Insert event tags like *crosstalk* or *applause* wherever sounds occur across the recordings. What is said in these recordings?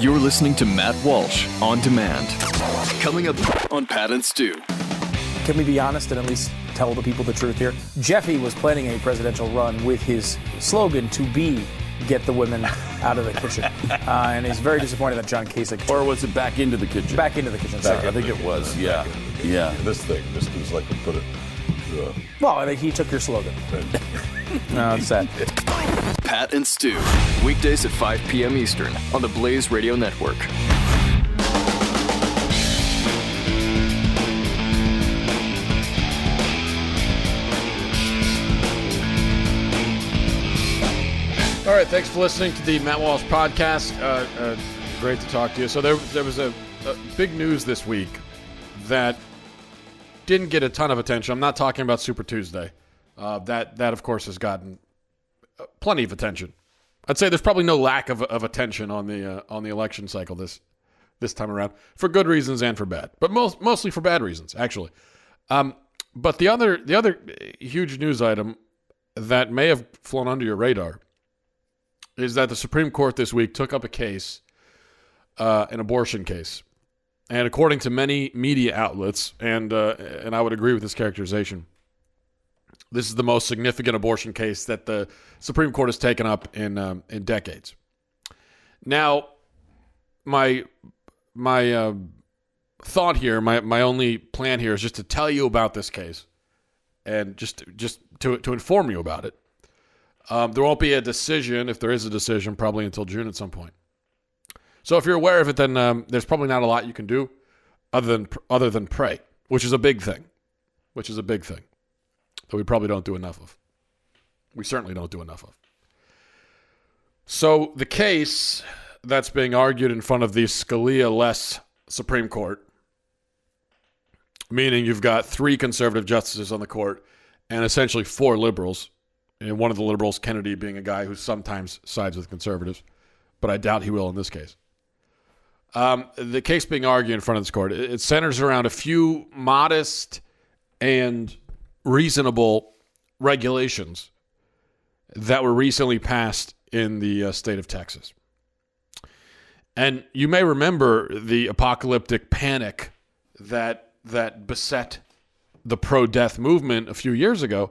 You're listening to Matt Walsh on demand. Coming up on Pat and Stu. Can we be honest and at least tell the people the truth here? Jeffy was planning a presidential run with his slogan to be get the women out of the kitchen. *laughs* Uh, and he's very disappointed that John Kasich. Or was it back into the kitchen? Back into the kitchen. Back sorry. I think it was. Yeah. Yeah. This thing, this is like we put it. Uh, Well, I think he took your slogan. *laughs* no, it's sad. *laughs* Pat and Stu. Weekdays at 5 p.m. Eastern on the Blaze Radio Network. All right, thanks for listening to the Matt Walsh podcast. Uh, uh, great to talk to you. So there, there was a, a big news this week that didn't get a ton of attention. I'm not talking about Super Tuesday. Uh, that, that of course, has gotten plenty of attention. I'd say there's probably no lack of, of attention on the uh, on the election cycle this this time around for good reasons and for bad, but most mostly for bad reasons actually. Um, but the other the other huge news item that may have flown under your radar is that the Supreme Court this week took up a case, uh, an abortion case, and according to many media outlets, and uh, and I would agree with this characterization, this is the most significant abortion case that the Supreme Court has taken up in um, in decades. Now, my my uh, thought here, my my only plan here is just to tell you about this case, and just just to to inform you about it. Um, there won't be a decision, if there is a decision, probably until June at some point. So if you're aware of it, then um, there's probably not a lot you can do other than other than pray, which is a big thing, which is a big thing that we probably don't do enough of. We certainly don't do enough of. So the case that's being argued in front of the Scalia-less Supreme Court, meaning you've got three conservative justices on the court and essentially four liberals and one of the liberals, Kennedy, being a guy who sometimes sides with conservatives, but I doubt he will in this case. Um, the case being argued in front of this court, it centers around a few modest and reasonable regulations that were recently passed in the uh, state of Texas. And you may remember the apocalyptic panic that that beset the pro-death movement a few years ago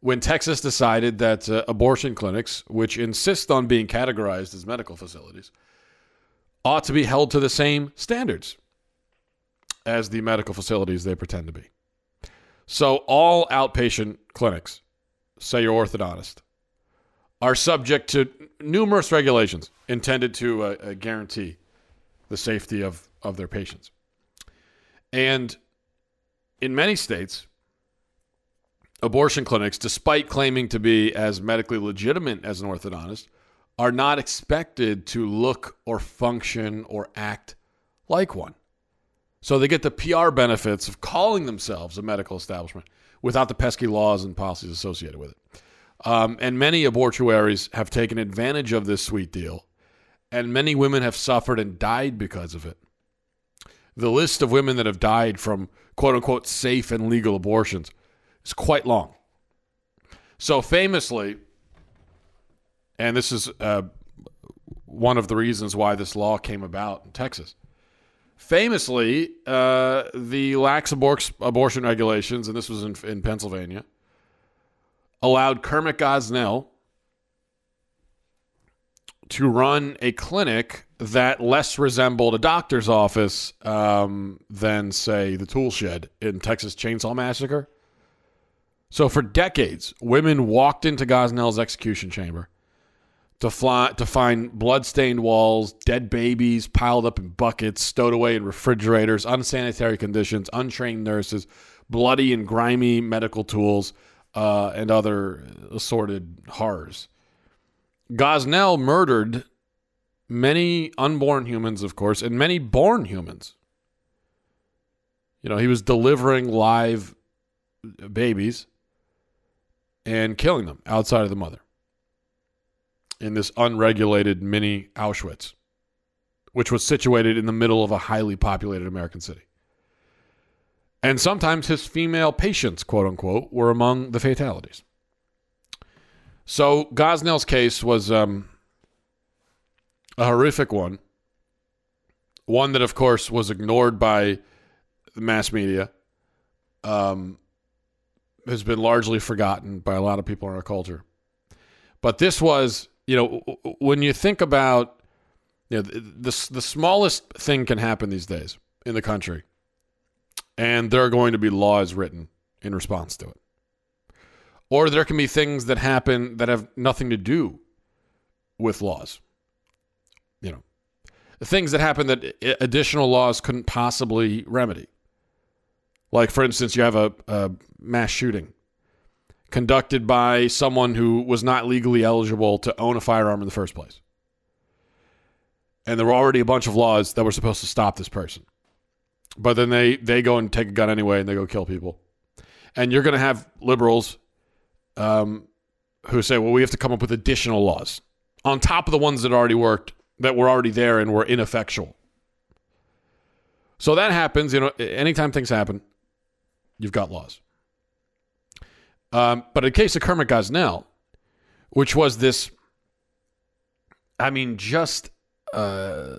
when Texas decided that uh, abortion clinics, which insist on being categorized as medical facilities, ought to be held to the same standards as the medical facilities they pretend to be. So, all outpatient clinics, say your orthodontist, are subject to numerous regulations intended to uh, uh, guarantee the safety of, of their patients. And in many states, abortion clinics, despite claiming to be as medically legitimate as an orthodontist, are not expected to look or function or act like one. So they get the PR benefits of calling themselves a medical establishment without the pesky laws and policies associated with it. Um, and many abortuaries have taken advantage of this sweet deal, and many women have suffered and died because of it. The list of women that have died from quote unquote safe and legal abortions is quite long. So famously, and this is uh, one of the reasons why this law came about in Texas. Famously, uh, the lax abor- abortion regulations, and this was in, in Pennsylvania, allowed Kermit Gosnell to run a clinic that less resembled a doctor's office um, than, say, the tool shed in Texas Chainsaw Massacre. So for decades, women walked into Gosnell's execution chamber to fly, to find blood-stained walls, dead babies piled up in buckets, stowed away in refrigerators, unsanitary conditions, untrained nurses, bloody and grimy medical tools, uh, and other assorted horrors. Gosnell murdered many unborn humans, of course, and many born humans. You know, he was delivering live babies and killing them outside of the mother in this unregulated mini Auschwitz, which was situated in the middle of a highly populated American city. And sometimes his female patients, quote unquote, were among the fatalities. So Gosnell's case was um, a horrific one One that, of course, was ignored by the mass media, um, has been largely forgotten by a lot of people in our culture. But this was, you know, when you think about, you know, the, the, the smallest thing can happen these days in the country, and there are going to be laws written in response to it. Or there can be things that happen that have nothing to do with laws. You know, things that happen that eh, additional laws couldn't possibly remedy. Like, for instance, you have a, a mass shooting conducted by someone who was not legally eligible to own a firearm in the first place. And there were already a bunch of laws that were supposed to stop this person. But then they, they go and take a gun anyway and they go kill people. And you're going to have liberals um, who say, well, we have to come up with additional laws on top of the ones that already worked, that were already there and were ineffectual. So that happens, you know, anytime things happen, you've got laws. Um, but in case of Kermit Gosnell, which was this, I mean, just uh,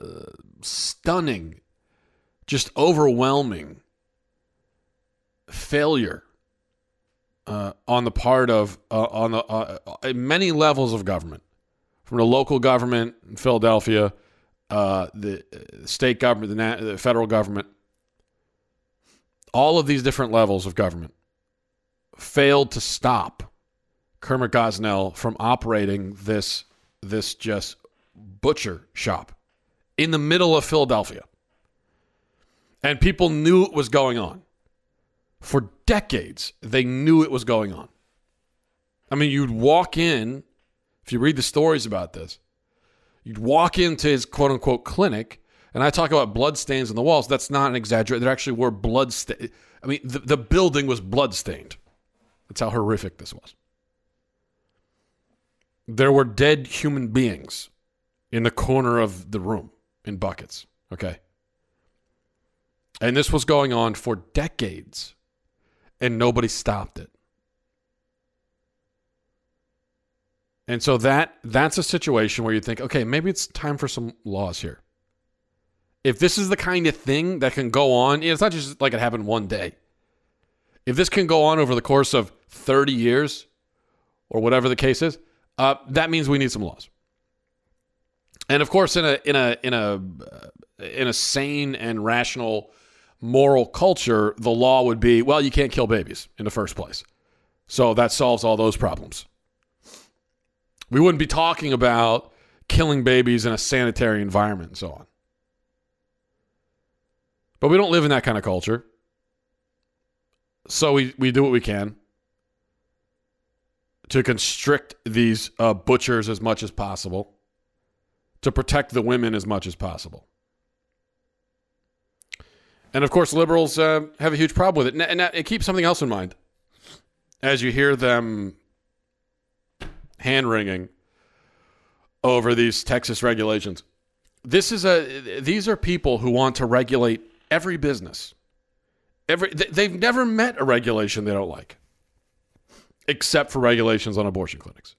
stunning, just overwhelming failure uh, on the part of uh, on the uh, many levels of government, from the local government in Philadelphia, uh, the state government, the, the federal government, all of these different levels of government failed to stop Kermit Gosnell from operating this this just butcher shop in the middle of Philadelphia. And people knew it was going on. For decades, they knew it was going on. I mean, you'd walk in, if you read the stories about this, you'd walk into his quote unquote clinic, and I talk about blood stains on the walls. That's not an exaggeration. There actually were blood stains. I mean, the, the building was blood stained. That's how horrific this was. There were dead human beings in the corner of the room in buckets. Okay. And this was going on for decades, and nobody stopped it. And so that that's a situation where you think, okay, maybe it's time for some laws here. If this is the kind of thing that can go on, it's not just like it happened one day. If this can go on over the course of 30 years or whatever the case is, uh, that means we need some laws. And of course, in a in a in a in a sane and rational moral culture, the law would be, well, you can't kill babies in the first place. So that solves all those problems. We wouldn't be talking about killing babies in a sanitary environment and so on. But we don't live in that kind of culture. So we, we do what we can to constrict these uh, butchers as much as possible, to protect the women as much as possible. And of course, liberals uh, have a huge problem with it. And, and, keep something else in mind as you hear them hand wringing over these Texas regulations. This is a; these are people who want to regulate every business. Every they've never met a regulation they don't like, except for regulations on abortion clinics.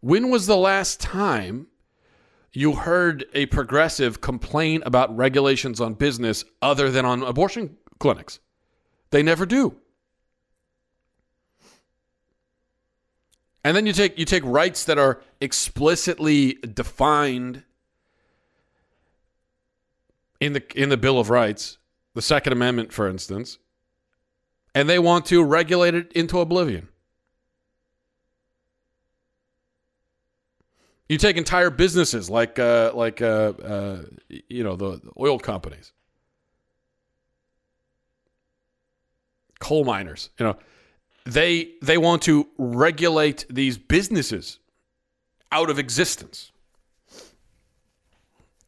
When was the last time you heard a progressive complain about regulations on business other than on abortion clinics. They never do. And then you take you take rights that are explicitly defined in the in the Bill of Rights, the Second Amendment, for instance, and they want to regulate it into oblivion. You take entire businesses like uh, like uh, uh, you know the, the oil companies, coal miners. You know, they they want to regulate these businesses out of existence.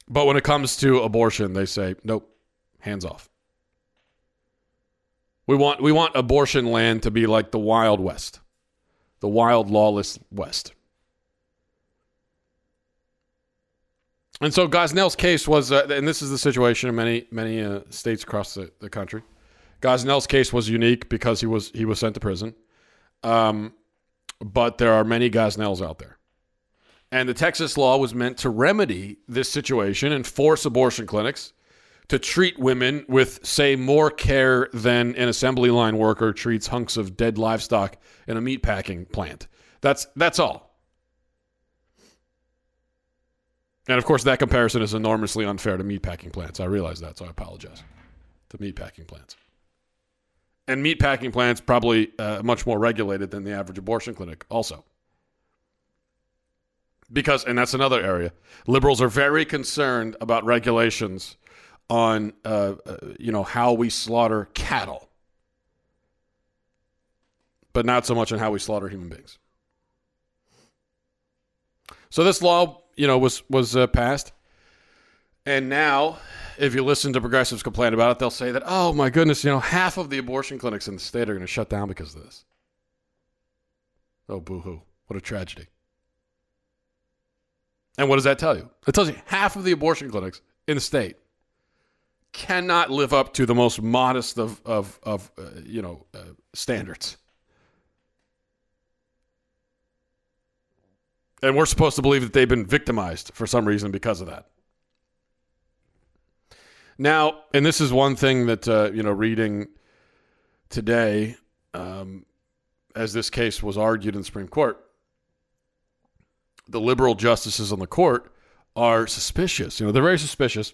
But when it comes to abortion, they say nope, hands off. We want we want abortion land to be like the Wild West, the wild lawless West. And so Gosnell's case was, uh, and this is the situation in many many uh, states across the, the country. Gosnell's case was unique because he was he was sent to prison, um, but there are many Gosnells out there, And the Texas law was meant to remedy this situation and force abortion clinics to treat women with, say, more care than an assembly line worker treats hunks of dead livestock in a meatpacking plant. That's that's all. And of course, that comparison is enormously unfair to meatpacking plants. I realize that, so I apologize to meatpacking plants. And meatpacking plants probably uh, much more regulated than the average abortion clinic, also. Because, and that's another area, liberals are very concerned about regulations on, uh, uh, you know, how we slaughter cattle, but not so much on how we slaughter human beings. So this law, you know, was was uh, passed, and now, if you listen to progressives complain about it, they'll say that, oh my goodness, you know, half of the abortion clinics in the state are going to shut down because of this. Oh, boo hoo! What a tragedy. And what does that tell you? It tells you half of the abortion clinics in the state cannot live up to the most modest of of, of uh, you know uh, standards. And we're supposed to believe that they've been victimized for some reason because of that. Now, and this is one thing that uh, you know, reading today, um, as this case was argued in the Supreme Court, the liberal justices on the court are suspicious. You know, they're very suspicious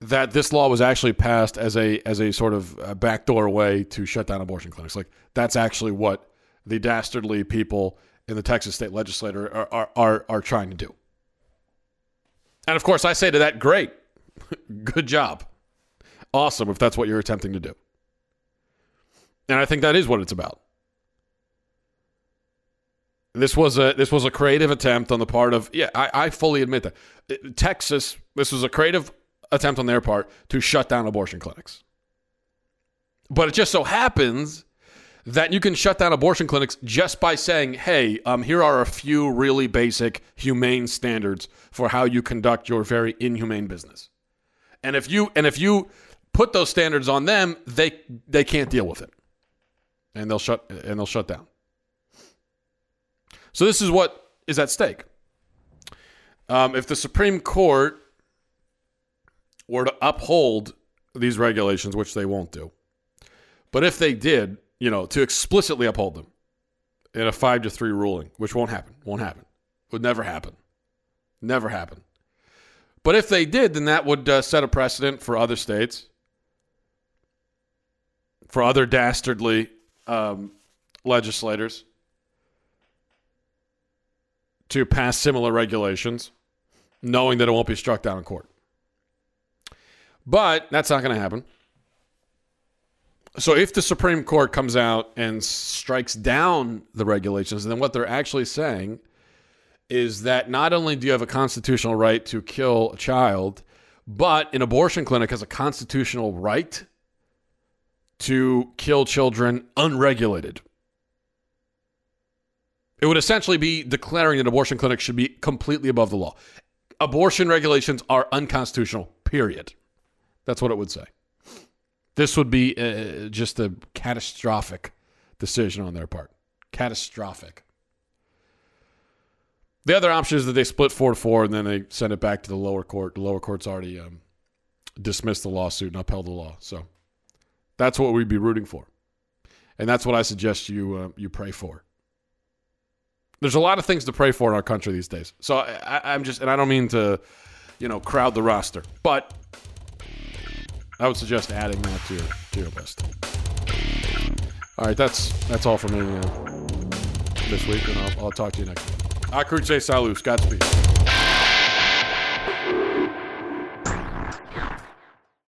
that this law was actually passed as a as a sort of a backdoor way to shut down abortion clinics. Like that's actually what the dastardly people in the Texas state legislature are, are, are, are trying to do. And of course, I say to that, great, *laughs* good job, awesome if that's what you're attempting to do. And I think that is what it's about. This was a this was a creative attempt on the part of yeah I, I fully admit that Texas this was a creative attempt on their part to shut down abortion clinics. But it just so happens that you can shut down abortion clinics just by saying, hey, um, here are a few really basic humane standards for how you conduct your very inhumane business. And if you and if you put those standards on them, they they can't deal with it. And they'll shut and they'll shut down. So this is what is at stake. Um, if the Supreme Court were to uphold these regulations, which they won't do, but if they did, you know, to explicitly uphold them in a five to three ruling, which won't happen, won't happen, would never happen, never happen. But if they did, then that would uh, set a precedent for other states, for other dastardly um, legislators to pass similar regulations, knowing that it won't be struck down in court. But that's not going to happen. So if the Supreme Court comes out and strikes down the regulations, then what they're actually saying is that not only do you have a constitutional right to kill a child, but an abortion clinic has a constitutional right to kill children unregulated. It would essentially be declaring that abortion clinics should be completely above the law. Abortion regulations are unconstitutional, period. That's what it would say. This would be uh, just a catastrophic decision on their part. Catastrophic. The other option is that they split four to four and then they send it back to the lower court. The lower court's already um, dismissed the lawsuit and upheld the law. So that's what we'd be rooting for, and that's what I suggest you uh, you pray for. There's a lot of things to pray for in our country these days. So I, I'm just, and I don't mean to, you know, crowd the roster, but I would suggest adding that to your, to your list. All right, that's that's all for me uh, this week, and I'll, I'll talk to you next week. Salu, Godspeed.